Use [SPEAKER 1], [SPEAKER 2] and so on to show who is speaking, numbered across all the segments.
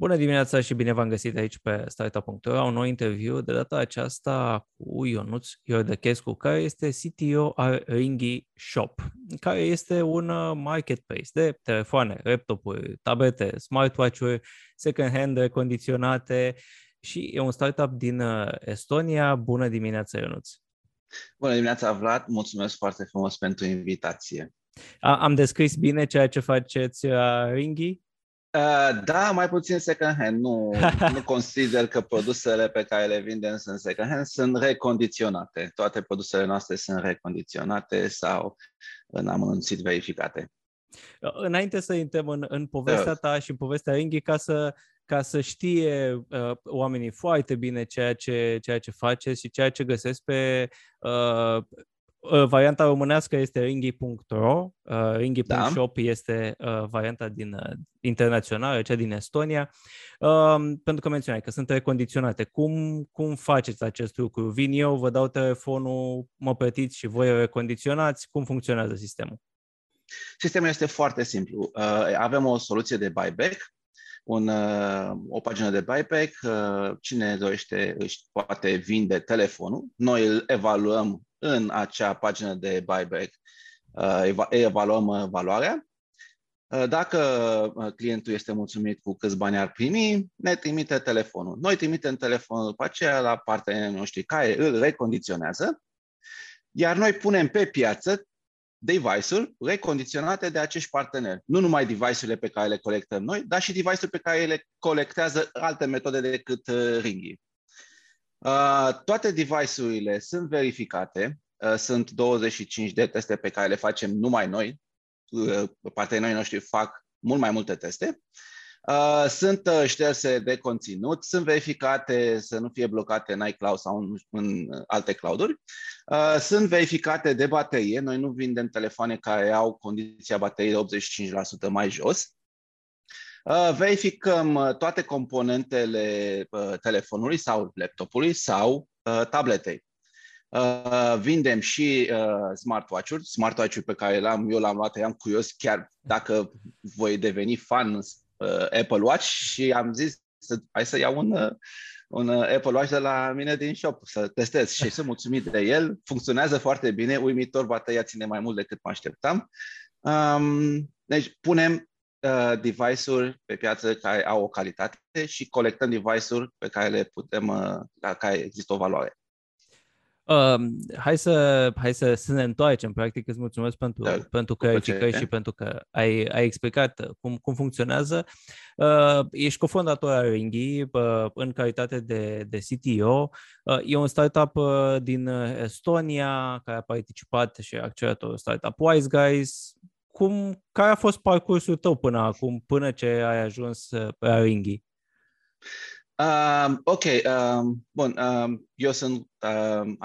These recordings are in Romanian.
[SPEAKER 1] Bună dimineața și bine v-am găsit aici pe Startup.ro, un nou interviu, de data aceasta cu Ionuț Iordăchescu, care este CTO al Ringy Shop, care este un uh, marketplace de telefoane, laptopuri, tablete, smartwatch-uri, second-hand recondiționate și e un startup din uh, Estonia. Bună dimineața, Ionuț!
[SPEAKER 2] Bună dimineața, Vlad! Mulțumesc foarte frumos pentru invitație!
[SPEAKER 1] Am descris bine ceea ce faceți la Ringy?
[SPEAKER 2] Uh, da, mai puțin second hand. Nu, nu consider că produsele pe care le vindem sunt second hand, sunt recondiționate. Toate produsele noastre sunt recondiționate sau în amănunțit verificate.
[SPEAKER 1] Înainte să intrăm în, în povestea ta și în povestea Ringhi, ca să, ca să știe uh, oamenii foarte bine ceea ce, ceea ce faceți și ceea ce găsesc pe uh, Uh, varianta românească este ringi.ro, uh, ringi.shop da. este uh, varianta din internațională, cea din Estonia, um, pentru că menționai că sunt recondiționate. Cum, cum faceți acest lucru? Vin eu, vă dau telefonul, mă plătiți și voi recondiționați? Cum funcționează sistemul?
[SPEAKER 2] Sistemul este foarte simplu. Avem o soluție de buyback, un, o pagină de buyback. Cine dorește își poate vinde telefonul. Noi îl evaluăm în acea pagină de buyback uh, evaluăm uh, valoarea. Uh, dacă clientul este mulțumit cu câți bani ar primi, ne trimite telefonul. Noi trimitem telefonul după aceea la partenerii noștri care îl recondiționează, iar noi punem pe piață device-uri recondiționate de acești parteneri. Nu numai device-urile pe care le colectăm noi, dar și device-uri pe care le colectează alte metode decât Ringy. Uh, toate device-urile sunt verificate, uh, sunt 25 de teste pe care le facem numai noi, uh, partenerii noștri fac mult mai multe teste. Uh, sunt uh, șterse de conținut, sunt verificate să nu fie blocate în iCloud sau în, în alte clouduri. Uh, sunt verificate de baterie. Noi nu vindem telefoane care au condiția bateriei de 85% mai jos. Uh, verificăm uh, toate componentele uh, telefonului sau laptopului sau tabletei. Vindem și smartwatch-uri, smartwatch-uri pe care l-am, eu l-am luat, am curios chiar dacă voi deveni fan Apple Watch și am zis să, hai să iau un, un Apple Watch de la mine din shop, să testez și sunt mulțumit de el, funcționează foarte bine, uimitor, bateria ține mai mult decât mă așteptam. Um, deci punem uh, device-uri pe piață care au o calitate și colectăm device-uri pe care le putem, uh, la care există o valoare.
[SPEAKER 1] Uh, hai să, hai să, să ne întoarcem, practic îți mulțumesc pentru, da, pentru clarificări și pentru că ai, ai explicat cum, cum funcționează. Uh, ești cofondator al Ringy uh, în calitate de, de CTO. Uh, e un startup uh, din Estonia care a participat și a accelerat startup Wise Guys cum, care a fost parcursul tău până acum, până ce ai ajuns uh, pe Ringi?
[SPEAKER 2] Um, ok, um, bun, um, eu sunt, um,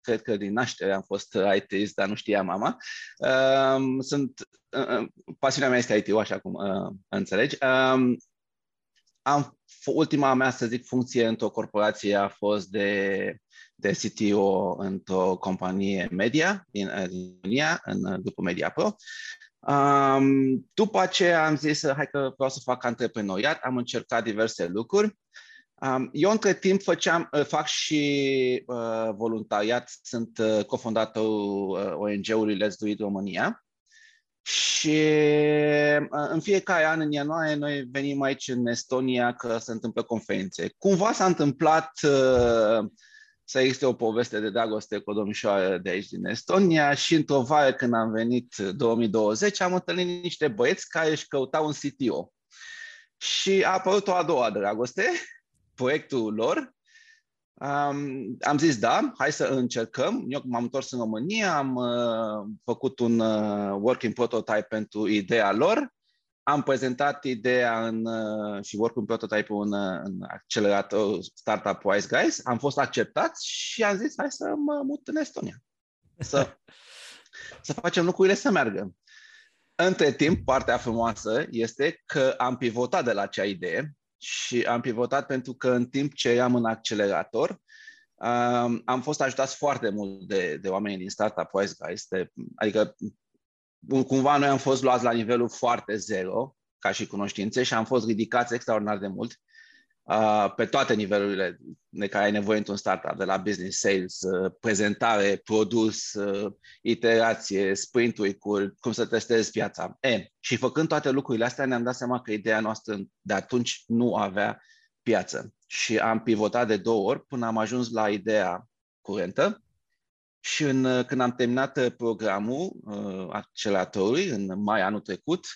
[SPEAKER 2] cred că din naștere am fost IT, dar nu știa mama. Um, sunt, uh, uh pasiunea mea este IT, așa cum uh, înțelegi. Um, am, ultima mea, să zic, funcție într-o corporație a fost de de CTO într-o companie media din, din România, în grupul Media Pro. Um, după aceea am zis, hai că vreau să fac antreprenoriat, am încercat diverse lucruri. Um, eu între timp făceam, uh, fac și uh, voluntariat, sunt uh, cofondatorul uh, ONG-ului Let's Do It România. Și uh, în fiecare an, în ianuarie, noi venim aici în Estonia că se întâmplă conferințe. Cumva s-a întâmplat uh, să existe o poveste de dragoste cu o domnișoară de aici din Estonia și într-o vară când am venit 2020 am întâlnit niște băieți care își căutau un CTO. Și a apărut o a doua dragoste, proiectul lor. Um, am zis da, hai să încercăm. Eu m-am întors în România, am uh, făcut un uh, working prototype pentru ideea lor am prezentat ideea în, uh, și work în prototype în, uh, în accelerator Startup Wise Guys, am fost acceptați și am zis hai să mă mut în Estonia. Să, să facem lucrurile să meargă. Între timp, partea frumoasă este că am pivotat de la acea idee și am pivotat pentru că în timp ce eram în accelerator, um, am fost ajutați foarte mult de, de oamenii din Startup Wise Guys, de, adică cumva noi am fost luați la nivelul foarte zero, ca și cunoștințe și am fost ridicați extraordinar de mult uh, pe toate nivelurile de care ai nevoie într-un startup, de la business, sales, uh, prezentare, produs, uh, iterație, sprint cu cum să testezi piața. E, și făcând toate lucrurile astea ne-am dat seama că ideea noastră de atunci nu avea piață. Și am pivotat de două ori până am ajuns la ideea curentă și în, când am terminat programul uh, acceleratorului în mai anul trecut,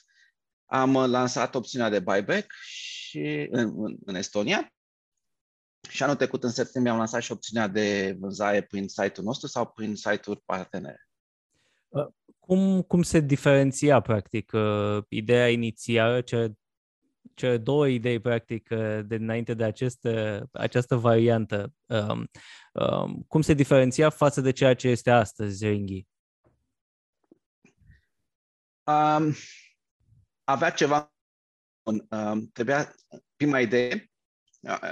[SPEAKER 2] am lansat opțiunea de buyback și în, în, în Estonia și anul trecut, în septembrie, am lansat și opțiunea de vânzare prin site-ul nostru sau prin site-uri partenere.
[SPEAKER 1] Uh, cum, cum se diferenția, practic, uh, ideea inițială, ce cele două idei, practic, uh, de înainte de această, această variantă, um, um, cum se diferenția față de ceea ce este astăzi, Ringi?
[SPEAKER 2] Um, avea ceva. Um, trebuia, prima idee,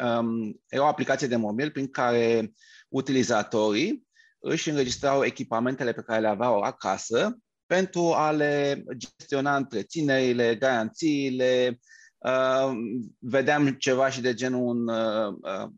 [SPEAKER 2] um, era o aplicație de mobil prin care utilizatorii își înregistrau echipamentele pe care le aveau acasă pentru a le gestiona întreținerile, garanțiile, Uh, vedeam ceva și de genul un, uh, uh,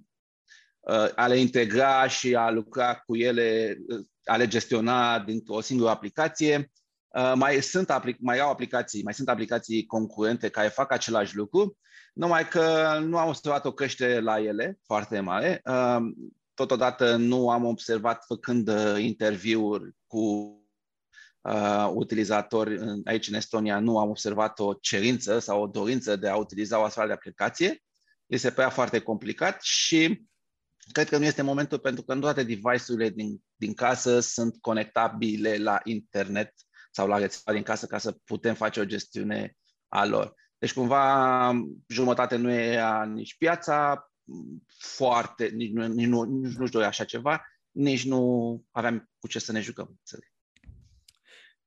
[SPEAKER 2] uh, a le integra și a lucra cu ele, uh, a le gestiona dintr-o singură aplicație. Uh, mai, sunt aplic- mai au aplicații, mai sunt aplicații concurente care fac același lucru, numai că nu am observat o creștere la ele foarte mare. Uh, totodată nu am observat făcând uh, interviuri cu uh, utilizatori în, aici în Estonia nu am observat o cerință sau o dorință de a utiliza o astfel de aplicație. Li se părea foarte complicat și cred că nu este momentul pentru că nu toate device-urile din, din casă sunt conectabile la internet sau la rețeaua din casă ca să putem face o gestiune a lor. Deci cumva jumătate nu era nici piața foarte, nici nu, nici nu, nici nu-și dorea așa ceva, nici nu aveam cu ce să ne jucăm. Înțeleg.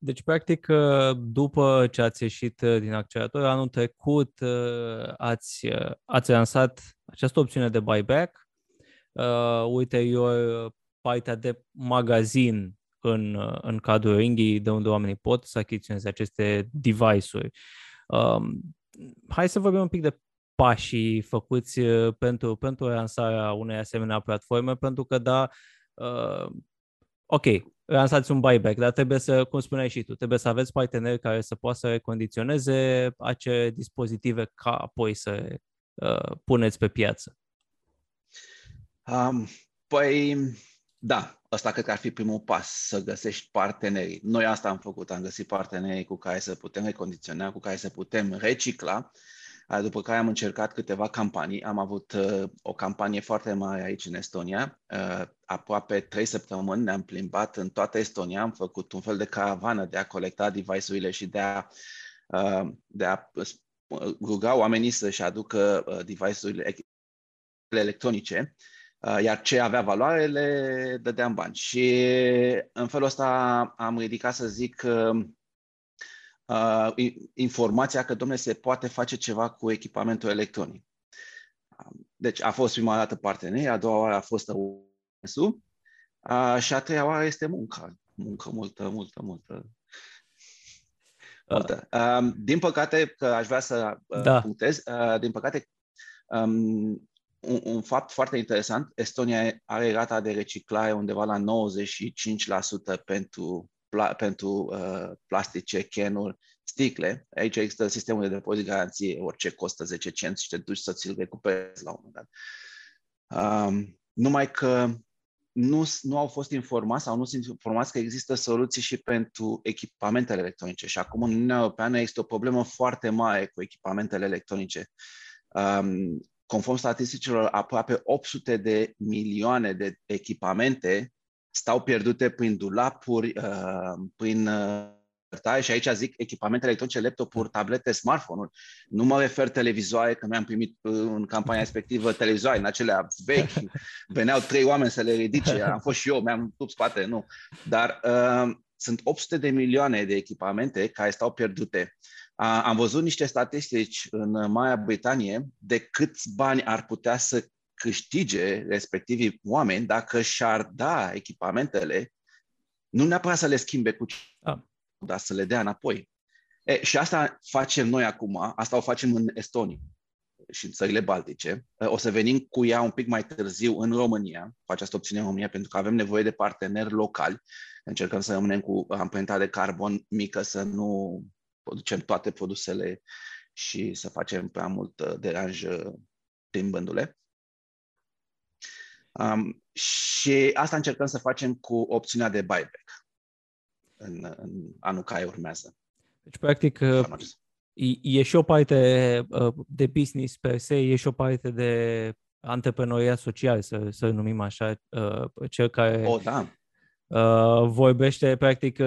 [SPEAKER 1] Deci, practic, uh, după ce ați ieșit uh, din accelerator, anul trecut uh, ați, ați lansat această opțiune de buyback, uh, ulterior partea de magazin în, în cadrul Ringi, de unde oamenii pot să achiziționeze aceste device-uri. Um, hai să vorbim un pic de pașii făcuți pentru, pentru lansarea unei asemenea platforme, pentru că, da, uh, ok, lansați un buyback, dar trebuie să, cum spuneai și tu, trebuie să aveți parteneri care să poată să recondiționeze acele dispozitive ca apoi să uh, puneți pe piață.
[SPEAKER 2] Um, păi, da, ăsta cred că ar fi primul pas, să găsești parteneri. Noi asta am făcut, am găsit parteneri cu care să putem recondiționa, cu care să putem recicla după care am încercat câteva campanii. Am avut uh, o campanie foarte mare aici în Estonia. Uh, aproape trei săptămâni ne-am plimbat în toată Estonia. Am făcut un fel de caravană de a colecta device-urile și de a, uh, de a ruga oamenii să-și aducă device-urile electronice iar ce avea valoare le dădeam bani. Și în felul ăsta am ridicat, să zic, uh, informația că, domnule, se poate face ceva cu echipamentul electronic. Deci a fost prima dată partener, a doua oară a fost UNS-ul uh, și a treia oară este munca. Muncă multă, multă, multă. multă. Uh, din păcate, că aș vrea să uh, da. punctez, uh, din păcate, um, un, un fapt foarte interesant, Estonia are rata de reciclare undeva la 95% pentru pla- pentru uh, plastice, canuri, sticle. Aici există sistemul de depozit garanție, orice costă 10 cenți și te duci să ți-l recuperezi la un moment dat. Um, numai că nu, nu au fost informați sau nu sunt informați că există soluții și pentru echipamentele electronice. Și acum în Uniunea Europeană este o problemă foarte mare cu echipamentele electronice. Um, conform statisticilor, aproape 800 de milioane de echipamente stau pierdute prin dulapuri, uh, prin uh, și aici zic echipamente electronice, laptopuri, tablete, smartphone-uri. Nu mă refer televizoare, că noi am primit uh, în campania respectivă televizoare, în acelea vechi, veneau trei oameni să le ridice, am fost și eu, mi-am tup spate, nu. Dar uh, sunt 800 de milioane de echipamente care stau pierdute. Uh, am văzut niște statistici în Marea Britanie de câți bani ar putea să câștige respectivii oameni dacă și-ar da echipamentele, nu neapărat să le schimbe cu ah. dar să le dea înapoi. E, și asta facem noi acum, asta o facem în Estonia și în țările baltice. O să venim cu ea un pic mai târziu în România, cu această opțiune în România, pentru că avem nevoie de parteneri locali. Încercăm să rămânem cu amprenta de carbon mică, să nu producem toate produsele și să facem prea mult uh, deranj uh, plimbându-le. Um, și asta încercăm să facem cu opțiunea de buyback în, în anul care urmează.
[SPEAKER 1] Deci, practic, uh, e, e și o parte de business per se, e și o parte de antreprenoria social, să, să numim așa, cel care
[SPEAKER 2] oh, da.
[SPEAKER 1] vorbește, practic,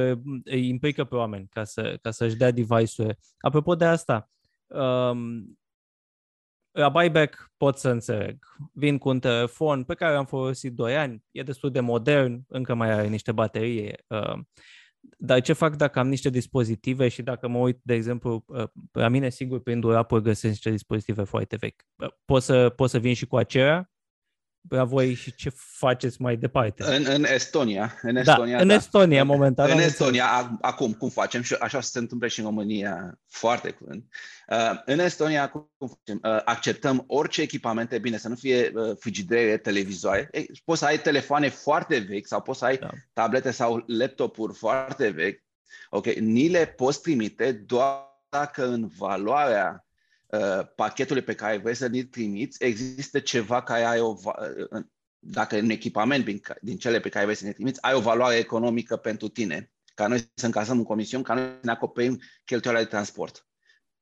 [SPEAKER 1] îi implică pe oameni ca, să, ca să-și dea device-uri. Apropo de asta, um, la buyback pot să înțeleg. Vin cu un telefon pe care am folosit 2 ani, e destul de modern, încă mai are niște baterie. Uh, dar ce fac dacă am niște dispozitive și dacă mă uit, de exemplu, uh, la mine, sigur, prin Durapol găsesc niște dispozitive foarte vechi. Uh, pot să, pot să vin și cu aceea la voi și ce faceți mai departe?
[SPEAKER 2] În, în Estonia. În Estonia,
[SPEAKER 1] da, în Estonia, da. momentan.
[SPEAKER 2] În Estonia, acum, cum facem, și așa se întâmplă și în România foarte curând. Uh, în Estonia, cum facem? Uh, acceptăm orice echipamente, bine, să nu fie uh, frigidere, televizoare. Ei, poți să ai telefoane foarte vechi sau poți să ai da. tablete sau laptopuri foarte vechi. Ok, ni le poți trimite doar dacă în valoarea Uh, pachetului pe care vreți să-l trimiți, există ceva care ai o, uh, dacă în echipament din, din cele pe care vreți să ne trimiți, ai o valoare economică pentru tine, ca noi să încasăm un comision, ca noi să ne acoperim cheltuiala de transport.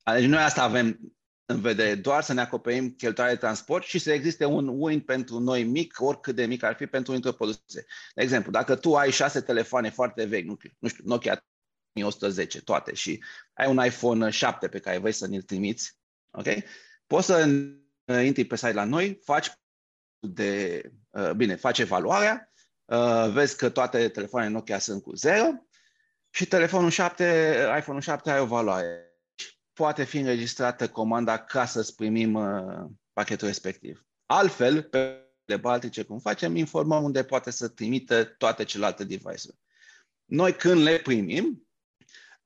[SPEAKER 2] Deci noi asta avem în vedere, doar să ne acoperim cheltuiala de transport și să existe un win pentru noi mic, oricât de mic ar fi pentru dintre produse. De exemplu, dacă tu ai șase telefoane foarte vechi, nu, nu știu, Nokia 1110, toate, și ai un iPhone 7 pe care vrei să ne-l trimiți, Ok? Poți să intri pe site la noi, faci de, uh, bine, faci evaluarea, uh, vezi că toate telefoanele Nokia sunt cu 0 și telefonul 7, iPhone 7 are o valoare. Poate fi înregistrată comanda ca să-ți primim uh, pachetul respectiv. Altfel, pe de Baltice, cum facem, informăm unde poate să trimită toate celelalte device-uri. Noi când le primim,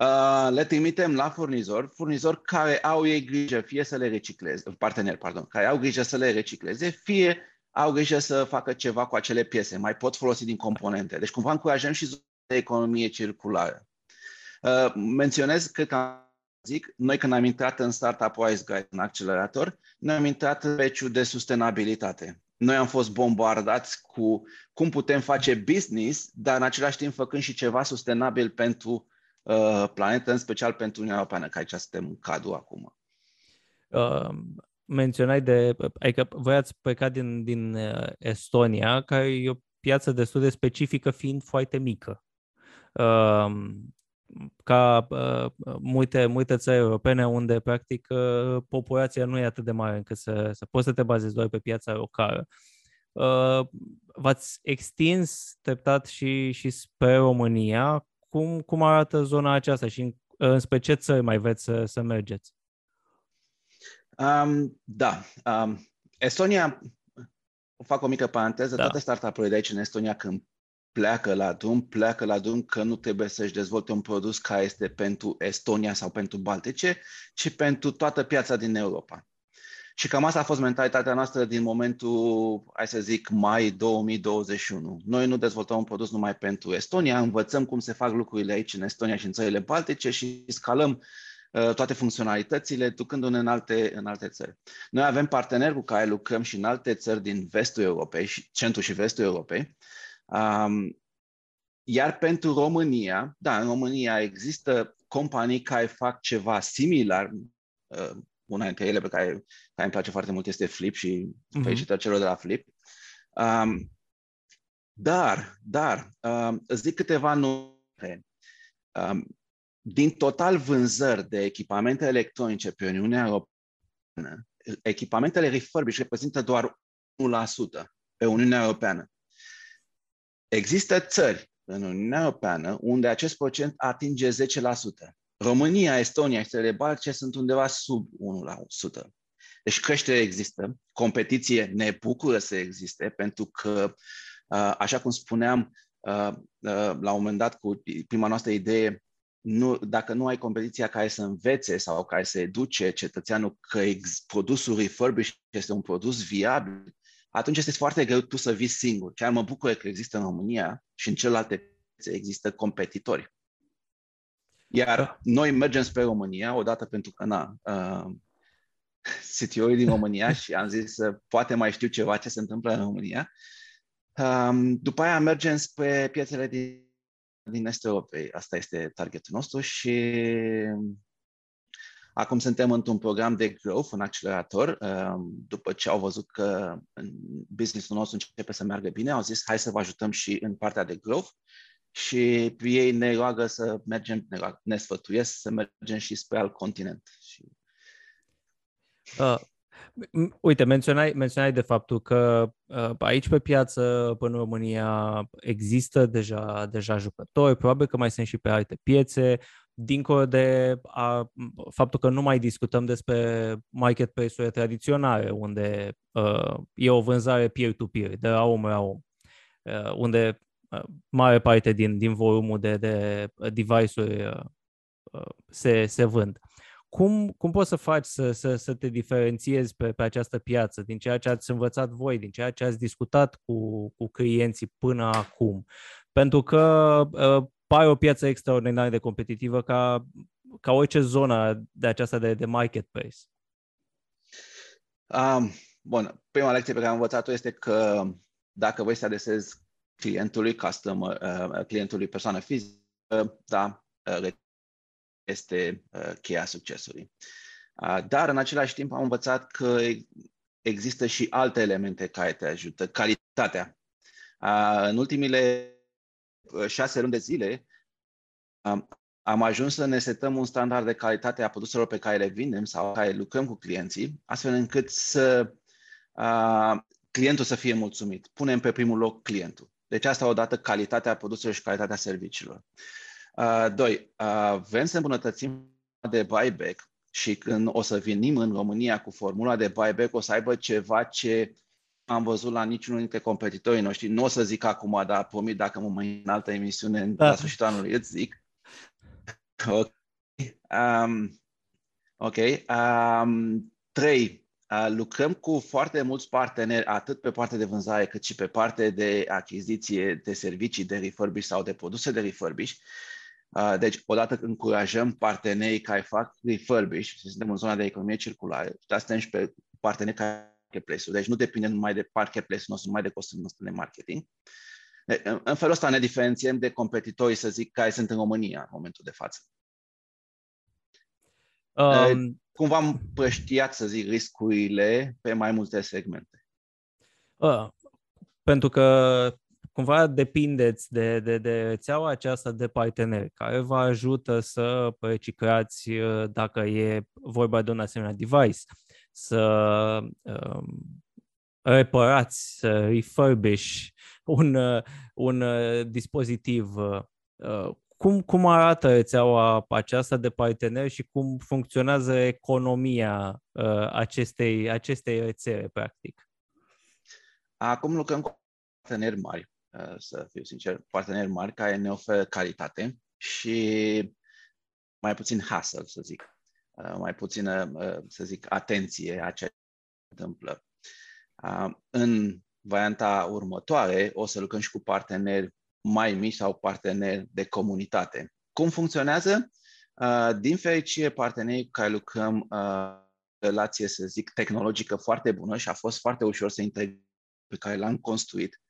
[SPEAKER 2] Uh, le trimitem la furnizor, furnizor care au ei grijă fie să le recicleze, partener, pardon, care au grijă să le recicleze, fie au grijă să facă ceva cu acele piese, mai pot folosi din componente. Deci cumva încurajăm și zona de economie circulară. Uh, menționez, cred că zic, noi când am intrat în Startup Wise Guide, în accelerator, noi am intrat pe de sustenabilitate. Noi am fost bombardați cu cum putem face business, dar în același timp făcând și ceva sustenabil pentru Uh, planetă, în special pentru Uniunea Europeană, că aici suntem în cadru acum.
[SPEAKER 1] Uh, menționai de, adică voi ați plecat din, din uh, Estonia, care e o piață destul de specifică, fiind foarte mică. Uh, ca uh, multe, multe țări europene unde practic uh, populația nu e atât de mare încât să, să poți să te bazezi doar pe piața locală. Uh, v-ați extins treptat și, și spre România cum, cum arată zona aceasta și în, înspre ce țări mai veți să, să mergeți?
[SPEAKER 2] Um, da. Um, Estonia, fac o mică paranteză, da. toate startup-urile de aici în Estonia când pleacă la drum, pleacă la drum că nu trebuie să-și dezvolte un produs care este pentru Estonia sau pentru Baltice, ci pentru toată piața din Europa. Și cam asta a fost mentalitatea noastră din momentul, hai să zic, mai 2021. Noi nu dezvoltăm un produs numai pentru Estonia, învățăm cum se fac lucrurile aici în Estonia și în țările baltice și scalăm uh, toate funcționalitățile, ducându-ne în alte, în alte țări. Noi avem parteneri cu care lucrăm și în alte țări din vestul Europei, și centrul și vestul Europei. Um, iar pentru România, da, în România există companii care fac ceva similar, uh, una dintre ele pe care, care îmi place foarte mult este Flip și uh-huh. felicitări celor de la Flip. Um, dar, dar, um, îți zic câteva nume. Um, din total vânzări de echipamente electronice pe Uniunea Europeană, echipamentele refurbished reprezintă doar 1% pe Uniunea Europeană. Există țări în Uniunea Europeană unde acest procent atinge 10%. România, Estonia și țările Baltice sunt undeva sub 1%. Deci creștere există, competiție ne bucură să existe, pentru că, așa cum spuneam la un moment dat cu prima noastră idee, nu, dacă nu ai competiția care să învețe sau care să educe cetățeanul că ex, produsul refurbished este un produs viabil, atunci este foarte greu tu să vii singur. Chiar mă bucur că există în România și în celelalte piețe există competitori. Iar da. noi mergem spre România, odată pentru că, na, uh, cto din România și am zis, uh, poate mai știu ceva ce se întâmplă în România. Um, după aia mergem spre piețele din, din Est Europei. Asta este targetul nostru și Acum suntem într-un program de growth, un accelerator. Um, după ce au văzut că businessul nostru începe să meargă bine, au zis hai să vă ajutăm și în partea de growth și ei ne roagă să mergem, ne, roagă, ne sfătuiesc să mergem și spre alt continent. Și...
[SPEAKER 1] Uh, uite, menționai, menționai de faptul că uh, aici pe piață, până în România, există deja, deja jucători, probabil că mai sunt și pe alte piețe dincolo de a, faptul că nu mai discutăm despre marketplace-uri tradiționale, unde uh, e o vânzare peer-to-peer, de la om la om, uh, unde uh, mare parte din, din volumul de, de device-uri uh, uh, se, se vând. Cum, cum poți să faci să, să, să te diferențiezi pe, pe această piață din ceea ce ați învățat voi, din ceea ce ați discutat cu, cu clienții până acum? Pentru că uh, pare o piață extraordinar de competitivă ca, ca orice zonă de aceasta de, de marketplace.
[SPEAKER 2] Um, bun, prima lecție pe care am învățat-o este că dacă vrei să adresezi clientului, customer, uh, clientului persoană fizică, uh, da, uh, este uh, cheia succesului. Uh, dar în același timp am învățat că există și alte elemente care te ajută. Calitatea. Uh, în ultimile Uh, șase luni de zile, am, am ajuns să ne setăm un standard de calitate a produselor pe care le vindem sau care lucrăm cu clienții, astfel încât să a, clientul să fie mulțumit. Punem pe primul loc clientul. Deci asta odată calitatea produselor și calitatea serviciilor. A, doi, a, vrem să îmbunătățim de buyback și când o să venim în România cu formula de buyback, o să aibă ceva ce am văzut la niciunul dintre competitorii noștri. Nu o să zic acum, dar promit dacă mă mai în altă emisiune da. la sfârșitul anului, îți zic. Ok. Um, ok. Um, trei. Uh, lucrăm cu foarte mulți parteneri, atât pe partea de vânzare, cât și pe partea de achiziție de servicii de refurbish sau de produse de refurbish. Uh, deci, odată încurajăm partenerii care fac refurbish, suntem în zona de economie circulară, dar suntem și pe parteneri care marketplace-ul. Deci nu depinde numai de marketplace-ul nostru, numai de costul nostru de marketing. În felul ăsta ne diferențiem de competitorii, să zic, care sunt în România în momentul de față. Um, Cum v-am împrăștiat, să zic, riscurile pe mai multe segmente?
[SPEAKER 1] Uh, pentru că cumva depindeți de, de, de rețeaua aceasta de parteneri care vă ajută să reciclați uh, dacă e vorba de un asemenea device să um, reparați, să refurbish un, uh, un uh, dispozitiv. Uh, cum, cum arată rețeaua aceasta de parteneri și cum funcționează economia acestei, acestei rețele, practic?
[SPEAKER 2] Acum lucrăm cu parteneri mari, să fiu sincer, parteneri mari care ne oferă calitate și mai puțin hassle, să zic. Uh, mai puțină, uh, să zic, atenție a ce se întâmplă. Uh, în varianta următoare o să lucrăm și cu parteneri mai mici sau parteneri de comunitate. Cum funcționează? Din fericire, partenerii cu care lucrăm relație, să zic, tehnologică foarte bună și a fost foarte ușor să integrez pe care l-am construit,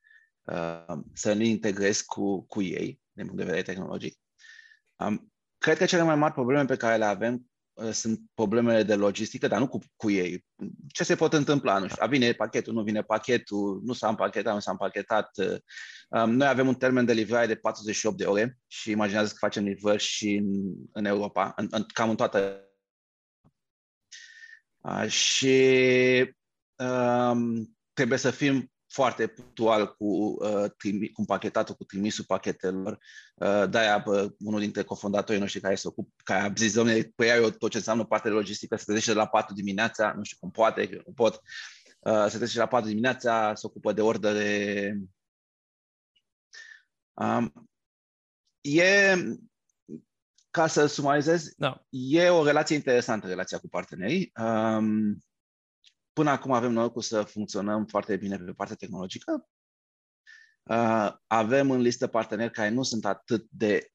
[SPEAKER 2] să ne integrez cu, cu ei, din punct de vedere tehnologic. Cred că cele mai mari probleme pe care le avem Uh, sunt problemele de logistică, dar nu cu, cu ei. Ce se pot întâmpla? Nu știu, a vine pachetul, nu vine pachetul, nu s-a împachetat, nu s-a împachetat. Uh, um, noi avem un termen de livrare de 48 de ore și imaginează că facem livrări și în, în Europa, în, în, cam în toată. Uh, și um, trebuie să fim foarte punctual cu, uh, trimi, cu pachetatul, cu trimisul pachetelor. Uh, de-aia uh, unul dintre cofondatorii noștri care se ocup, care a zis, domnule, păi eu tot ce înseamnă parte de logistică, se trezește de la 4 dimineața, nu știu cum poate, nu pot, uh, se trezește la 4 dimineața, se ocupă de ordere. Um, e, ca să sumarizez,
[SPEAKER 1] da.
[SPEAKER 2] e o relație interesantă, relația cu partenerii. Um, până acum avem norocul să funcționăm foarte bine pe partea tehnologică. Uh, avem în listă parteneri care nu sunt atât de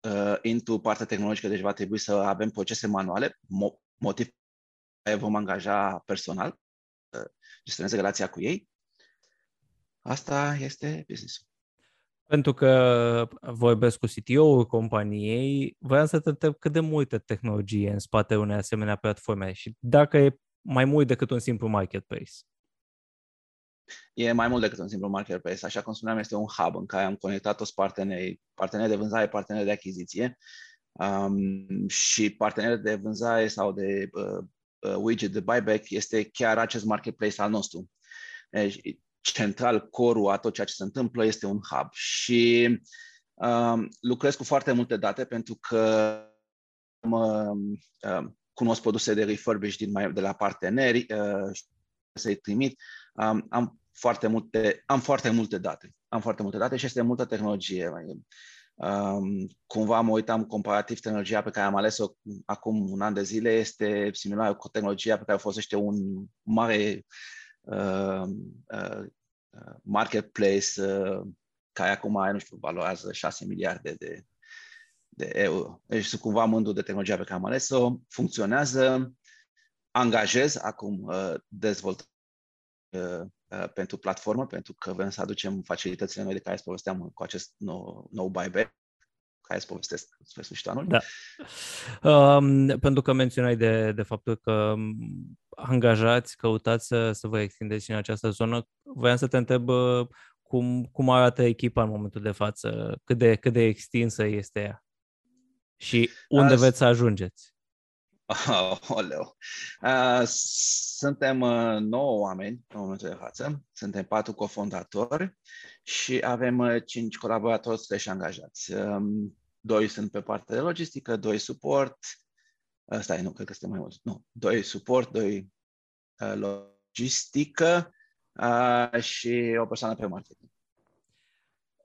[SPEAKER 2] uh, into partea tehnologică, deci va trebui să avem procese manuale, mo- motiv care vom angaja personal, să gestioneze relația cu ei. Asta este business
[SPEAKER 1] pentru că vorbesc cu CTO-ul companiei, vreau să te întreb cât de multă tehnologie în spatele unei asemenea platforme și dacă e mai mult decât un simplu marketplace.
[SPEAKER 2] E mai mult decât un simplu marketplace. Așa cum spuneam, este un hub în care am conectat toți partenerii, parteneri de vânzare, parteneri de achiziție um, și parteneri de vânzare sau de uh, uh, widget de buyback este chiar acest marketplace al nostru. Deci, central, corul a tot ceea ce se întâmplă este un hub și um, lucrez cu foarte multe date pentru că mă, um, cunosc produse de refurbished din mai, de la parteneri uh, să-i trimit. Um, am foarte multe, am foarte multe date. Am foarte multe date și este multă tehnologie. Um, cumva mă uitam comparativ tehnologia pe care am ales-o acum un an de zile este similară cu tehnologia pe care o folosește un mare uh, uh, marketplace uh, care acum, nu știu, valorează 6 miliarde de, de euro. Deci sunt cumva mândru de tehnologia pe care am ales-o, funcționează, angajez acum uh, dezvoltare uh, pentru platformă, pentru că vrem să aducem facilitățile noi de care îți povesteam cu acest nou, nou buyback, care îți povestesc spre sfârșitul anului.
[SPEAKER 1] Da. Um, pentru că menționai de, de faptul că um, angajați, căutați să, să vă extindeți în această zonă, voiam să te întreb uh, cum, cum arată echipa în momentul de față, cât de, cât de extinsă este ea și unde Azi... veți să ajungeți.
[SPEAKER 2] Oh, oleu. Uh, suntem uh, 9 oameni în momentul de față, suntem patru cofondatori și avem uh, cinci colaboratori și angajați. Um, doi sunt pe partea de logistică, doi suport, Stai, nu, cred că suntem mai mulți. Nu, doi suport, doi uh, logistică uh, și o persoană pe marketing.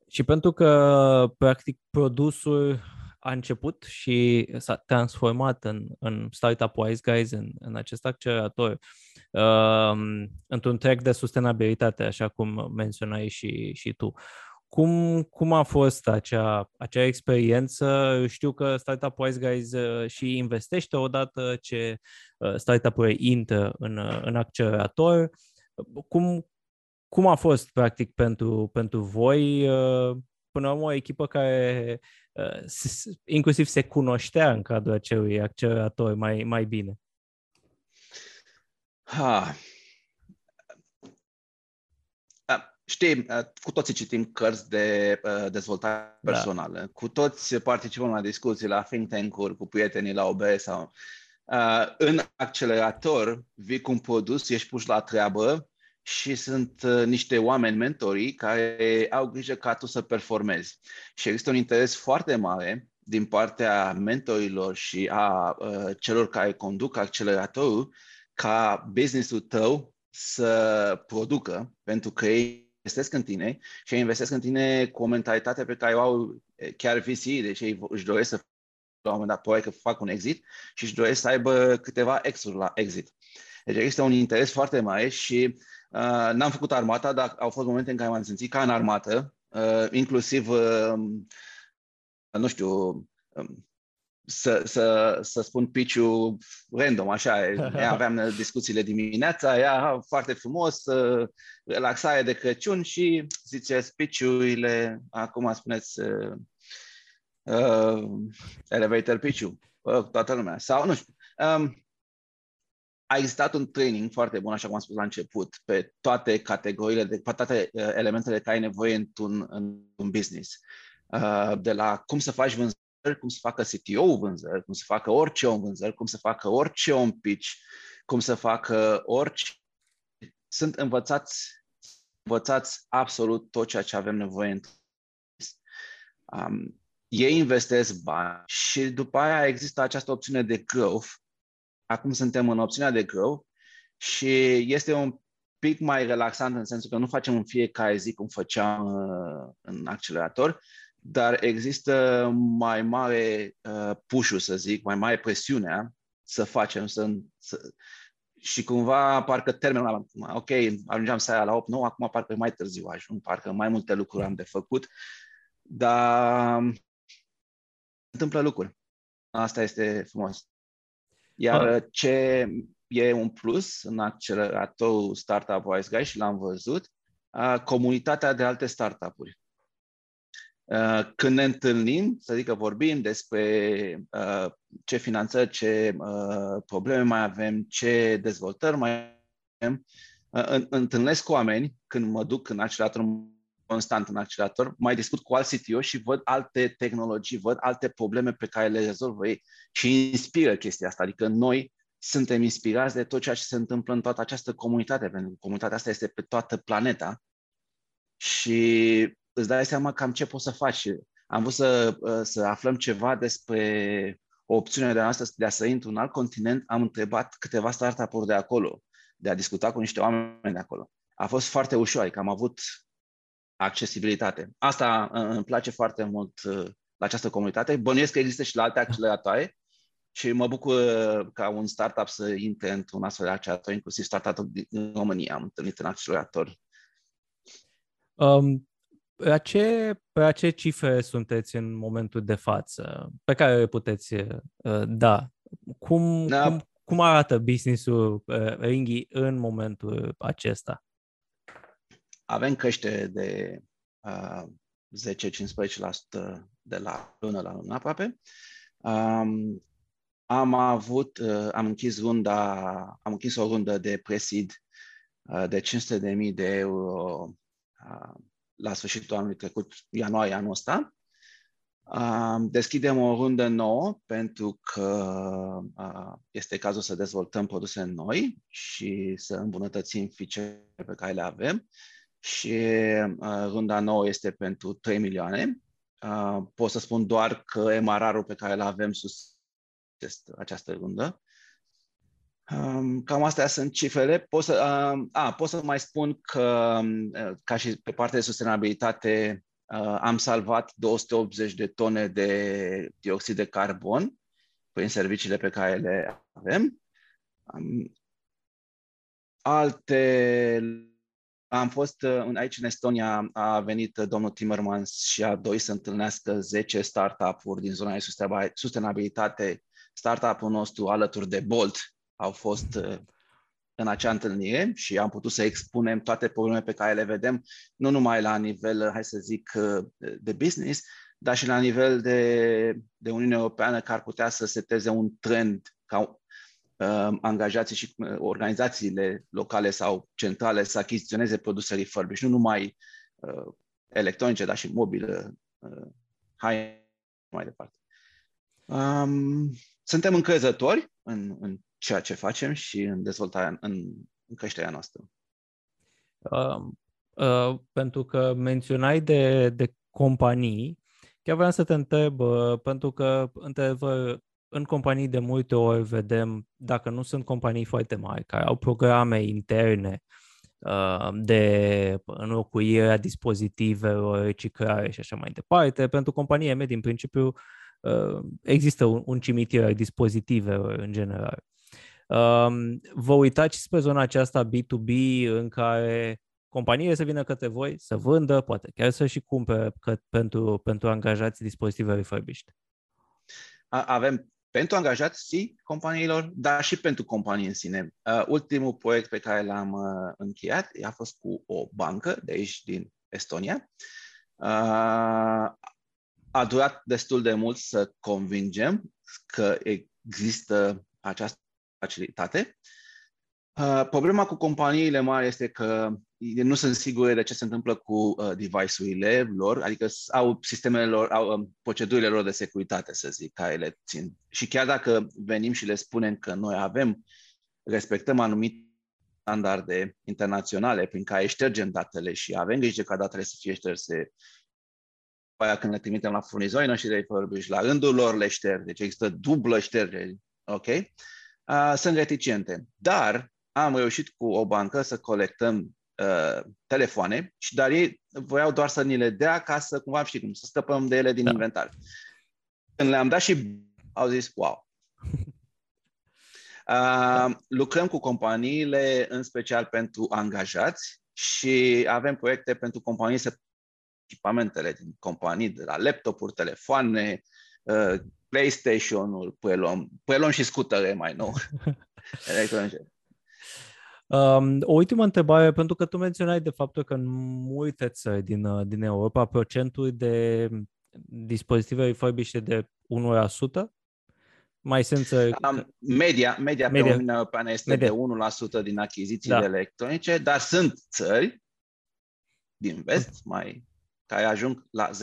[SPEAKER 1] Și pentru că, practic, produsul a început și s-a transformat în, în Startup Wise Guys, în, în acest accelerator, uh, într-un track de sustenabilitate, așa cum menționai și, și tu. Cum, cum a fost acea, acea experiență? Știu că Startup Wise Guys uh, și investește odată ce uh, startup-urile intră în, uh, în accelerator. Cum, cum a fost, practic, pentru, pentru voi, până la urmă, o echipă care inclusiv se cunoștea în cadrul acelui accelerator mai, mai bine?
[SPEAKER 2] Ha, Știi, uh, cu toții citim cărți de uh, dezvoltare da. personală, da. cu toți participăm la discuții, la think tank-uri, cu prietenii la OB sau... Uh, în accelerator vii cu un produs, ești puși la treabă și sunt uh, niște oameni mentorii care au grijă ca tu să performezi. Și există un interes foarte mare din partea mentorilor și a uh, celor care conduc acceleratorul ca business-ul tău să producă, pentru că ei investesc în tine și investesc în tine cu o mentalitate pe care o au eh, chiar VC, deci ei își doresc să la un moment dat probabil că fac un exit și își doresc să aibă câteva exuri la exit. Deci există un interes foarte mare și uh, n-am făcut armata, dar au fost momente în care m-am simțit ca în armată, uh, inclusiv, uh, nu știu, um, să, să, să spun piciu random, așa, aveam discuțiile dimineața, ea foarte frumos, relaxare de Crăciun și ziceți piciurile, acum spuneți uh, uh, elevator piciu, uh, toată lumea, sau nu știu. Um, a existat un training foarte bun, așa cum am spus la început, pe toate categoriile, de, pe toate uh, elementele care ai nevoie într-un, într-un business. Uh, de la cum să faci vânzări, cum să facă CTO vânzări, cum să facă orice om vânzări, cum să facă orice om pitch, cum să facă orice... Sunt învățați, învățați absolut tot ceea ce avem nevoie în um, ei investesc bani și după aia există această opțiune de growth. Acum suntem în opțiunea de growth și este un pic mai relaxant în sensul că nu facem în fiecare zi cum făceam uh, în accelerator, dar există mai mare uh, push să zic, mai mare presiunea să facem, să, să, și cumva parcă termenul ok, ajungeam seara la 8, nu, acum parcă mai târziu ajung, parcă mai multe lucruri am de făcut, dar întâmplă lucruri. Asta este frumos. Iar ah. ce e un plus în acceleratorul Startup Wise Guy și l-am văzut, comunitatea de alte startup-uri. Când ne întâlnim, să zic că vorbim despre ce finanțări, ce probleme mai avem, ce dezvoltări mai avem, întâlnesc cu oameni când mă duc în accelerator constant în accelerator, mai discut cu alți CTO și văd alte tehnologii, văd alte probleme pe care le rezolvă ei și inspiră chestia asta. Adică noi suntem inspirați de tot ceea ce se întâmplă în toată această comunitate, pentru că comunitatea asta este pe toată planeta și îți dai seama cam ce poți să faci. Am vrut să, să aflăm ceva despre o opțiune de noastră de a să intru în alt continent, am întrebat câteva startup-uri de acolo, de a discuta cu niște oameni de acolo. A fost foarte ușor, că adică am avut accesibilitate. Asta uh, îmi place foarte mult uh, la această comunitate. Bănuiesc că există și la alte acceleratoare și mă bucur uh, ca un startup să intre într-un astfel de accelerator, inclusiv startup din România. Am întâlnit în accelerator.
[SPEAKER 1] Um, pe, ce, pe ce cifre sunteți în momentul de față? Pe care le puteți uh, da? Cum, da. cum, cum arată business-ul uh, Ringi în momentul acesta?
[SPEAKER 2] Avem creștere de uh, 10-15% de la lună la lună aproape. Um, am avut, uh, am închis runda, am închis o rundă de presid uh, de 500.000 de euro uh, la sfârșitul anului trecut, ianuarie anul ăsta. Uh, deschidem o rundă nouă pentru că uh, este cazul să dezvoltăm produse noi și să îmbunătățim feature pe care le avem și uh, runda nouă este pentru 3 milioane. Uh, pot să spun doar că MRR-ul pe care îl avem sus această rundă. Um, cam astea sunt cifrele. Pot să, uh, a, pot să mai spun că, uh, ca și pe partea de sustenabilitate, uh, am salvat 280 de tone de dioxid de carbon prin serviciile pe care le avem. Um, alte am fost uh, aici în Estonia, a venit uh, domnul Timmermans și a doi să întâlnească 10 startup-uri din zona de sustenabilitate. Startup-ul nostru alături de Bolt au fost uh, în acea întâlnire și am putut să expunem toate problemele pe care le vedem, nu numai la nivel, hai să zic, de business, dar și la nivel de, de Uniune Europeană, care ar putea să seteze un trend ca uh, angajații și uh, organizațiile locale sau centrale să achiziționeze produse refurbished, nu numai uh, electronice, dar și mobile, uh, hai mai departe. Um, suntem încrezători în, în ceea ce facem și în dezvoltarea, în, în creșterea noastră.
[SPEAKER 1] Uh, uh, pentru că menționai de, de companii, chiar vreau să te întreb, uh, pentru că, într-adevăr, în companii de multe ori vedem, dacă nu sunt companii foarte mari, care au programe interne uh, de înlocuire a dispozitivelor, reciclare și așa mai departe, pentru companii medii, în principiu, uh, există un, un cimitir al dispozitivelor în general. Um, vă uitați spre zona aceasta B2B în care companiile să vină către voi, să vândă, poate chiar să și cumpere pentru, pentru angajați dispozitive refurbished.
[SPEAKER 2] Avem pentru angajații companiilor, dar și pentru companii în sine. Uh, ultimul proiect pe care l-am uh, încheiat a fost cu o bancă de aici din Estonia. Uh, a durat destul de mult să convingem că există această facilitate. Uh, problema cu companiile mari este că nu sunt sigure de ce se întâmplă cu uh, device-urile lor, adică au sistemele lor, au um, procedurile lor de securitate, să zic, care le țin. Și chiar dacă venim și le spunem că noi avem, respectăm anumite standarde internaționale prin care ștergem datele și avem grijă ca datele să fie șterse, aia când le trimitem la furnizorii noștri de refurbished, la rândul lor le șterg, deci există dublă ștergere, ok? Uh, sunt reticente. Dar am reușit cu o bancă să colectăm uh, telefoane, și dar ei voiau doar să ni le dea ca să, cumva, știi cum, să stăpăm de ele din da. inventar. Când le-am dat și au zis, wow. Uh, lucrăm cu companiile, în special pentru angajați și avem proiecte pentru companii să echipamentele din companii, de la laptopuri, telefoane, uh, PlayStation-uri, păi luăm, păi luăm și scutere mai nou electronice.
[SPEAKER 1] Um, o ultimă întrebare, pentru că tu menționai de faptul că în multe țări din, uh, din Europa procentul de dispozitive refurbished de 1%, mai sunt țări...
[SPEAKER 2] Um, media, media, media pe Uniunea Europeană este media. de 1% din achizițiile da. electronice, dar sunt țări din vest mai care ajung la 10%.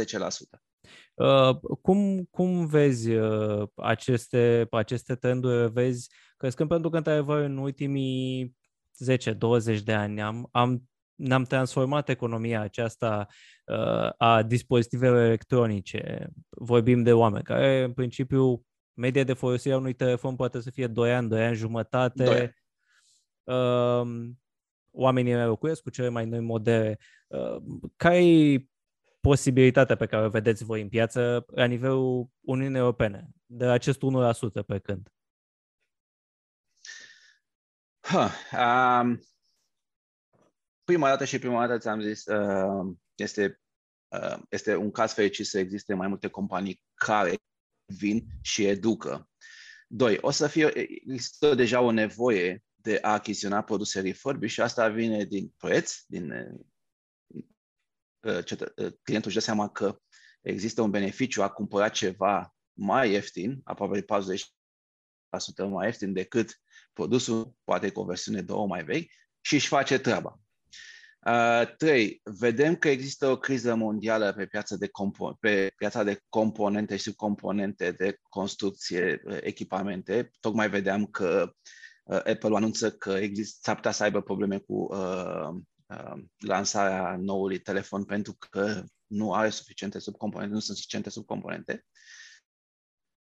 [SPEAKER 1] Uh, cum, cum vezi uh, aceste, aceste trenduri? Vezi, crescând pentru că, într-adevăr, în ultimii 10-20 de ani am, am, ne-am transformat economia aceasta uh, a dispozitivelor electronice. Vorbim de oameni care, în principiu, media de folosire a unui telefon poate să fie 2 ani, 2 ani jumătate. 2. Uh, oamenii locuiesc cu cele mai noi modele. Uh, care e posibilitatea pe care o vedeți voi în piață la nivelul Uniunii Europene, de acest 1% pe când?
[SPEAKER 2] Huh, um, prima dată și prima dată ți-am zis, uh, este, uh, este un caz fericit să existe mai multe companii care vin și educă. Doi, o să fie, există deja o nevoie de a achiziționa produse refurbish și asta vine din preț, din Uh, uh, clientul își dă seama că există un beneficiu a cumpăra ceva mai ieftin, aproape 40% mai ieftin decât produsul, poate cu o versiune două mai vechi, și își face treaba. Uh, trei, vedem că există o criză mondială pe piața de, compo- pe piața de componente și subcomponente de construcție, uh, echipamente. Tocmai vedeam că uh, Apple anunță că există, s-ar putea să aibă probleme cu uh, Uh, lansarea noului telefon pentru că nu are suficiente subcomponente, nu sunt suficiente subcomponente.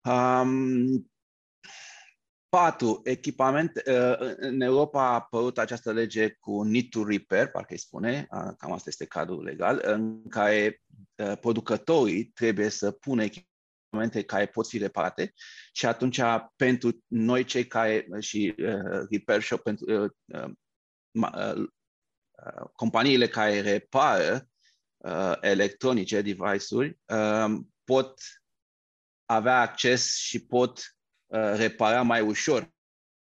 [SPEAKER 2] Um, patru, echipament. Uh, în Europa a apărut această lege cu need to repair, parcă îi spune, uh, cam asta este cadrul legal, în care uh, producătorii trebuie să pună echipamente care pot fi reparate și atunci pentru noi cei care și uh, repair shop pentru uh, uh, companiile care repară uh, electronice, device-uri, uh, pot avea acces și pot uh, repara mai ușor,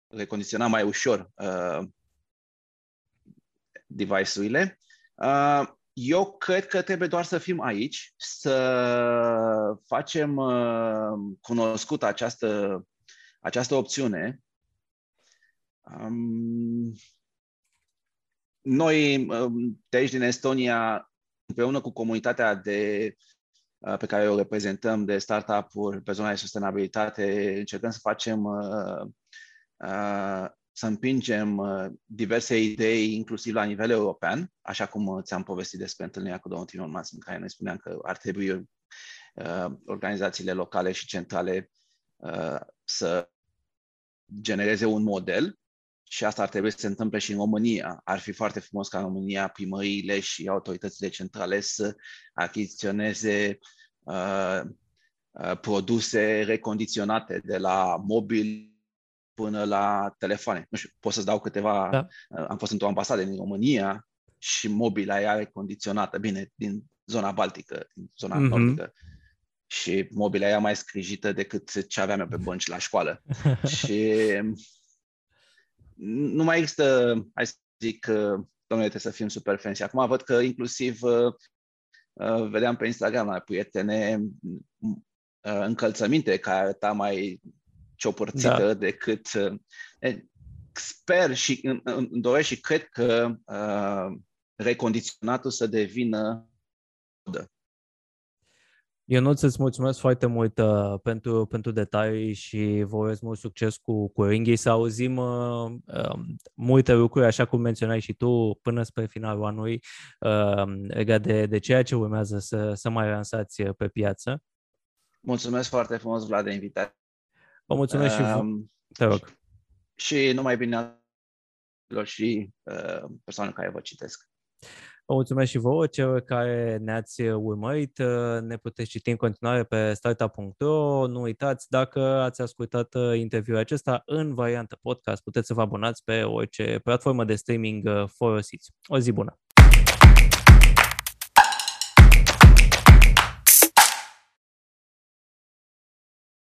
[SPEAKER 2] recondiționa mai ușor uh, device-urile. Uh, eu cred că trebuie doar să fim aici, să facem uh, cunoscut această, această opțiune. Um, noi, um, de aici din Estonia, împreună cu comunitatea de, uh, pe care o reprezentăm de startup-uri pe zona de sustenabilitate, încercăm să facem, uh, uh, să împingem diverse idei, inclusiv la nivel european, așa cum ți-am povestit despre întâlnirea cu domnul Timon Mas, în care noi spuneam că ar trebui organizațiile locale și centrale să genereze un model și asta ar trebui să se întâmple și în România. Ar fi foarte frumos ca în România primăriile și autoritățile centrale să achiziționeze uh, uh, produse recondiționate de la mobil până la telefoane. Nu știu, pot să-ți dau câteva... Da. Uh, am fost într-o ambasadă din România și mobila ea recondiționată, bine, din zona baltică, din zona mm-hmm. nordică. Și mobila ea mai scrijită decât ce aveam eu pe bănci la școală. și nu mai există, hai să zic, domnule, trebuie să fim super fancy. Acum văd că inclusiv uh, uh, vedeam pe Instagram la prietene uh, încălțăminte care arăta mai ciopărțită da. decât... Sper și îmi doresc și cred că uh, recondiționatul să devină
[SPEAKER 1] nu îți mulțumesc foarte mult uh, pentru, pentru detalii și vă urez mult succes cu, cu Ringhi să auzim uh, uh, multe lucruri, așa cum menționai și tu, până spre finalul anului, uh, legat de, de ceea ce urmează să, să mai lansați pe piață.
[SPEAKER 2] Mulțumesc foarte frumos, Vlad, de invitație.
[SPEAKER 1] Vă mulțumesc uh, și vă. Te rog.
[SPEAKER 2] Și numai bine și uh, persoane care vă citesc.
[SPEAKER 1] Vă mulțumesc și vouă, celor care ne-ați urmărit. Ne puteți citi în continuare pe startup.ro. Nu uitați, dacă ați ascultat interviul acesta în variantă podcast, puteți să vă abonați pe orice platformă de streaming folosiți. O zi bună!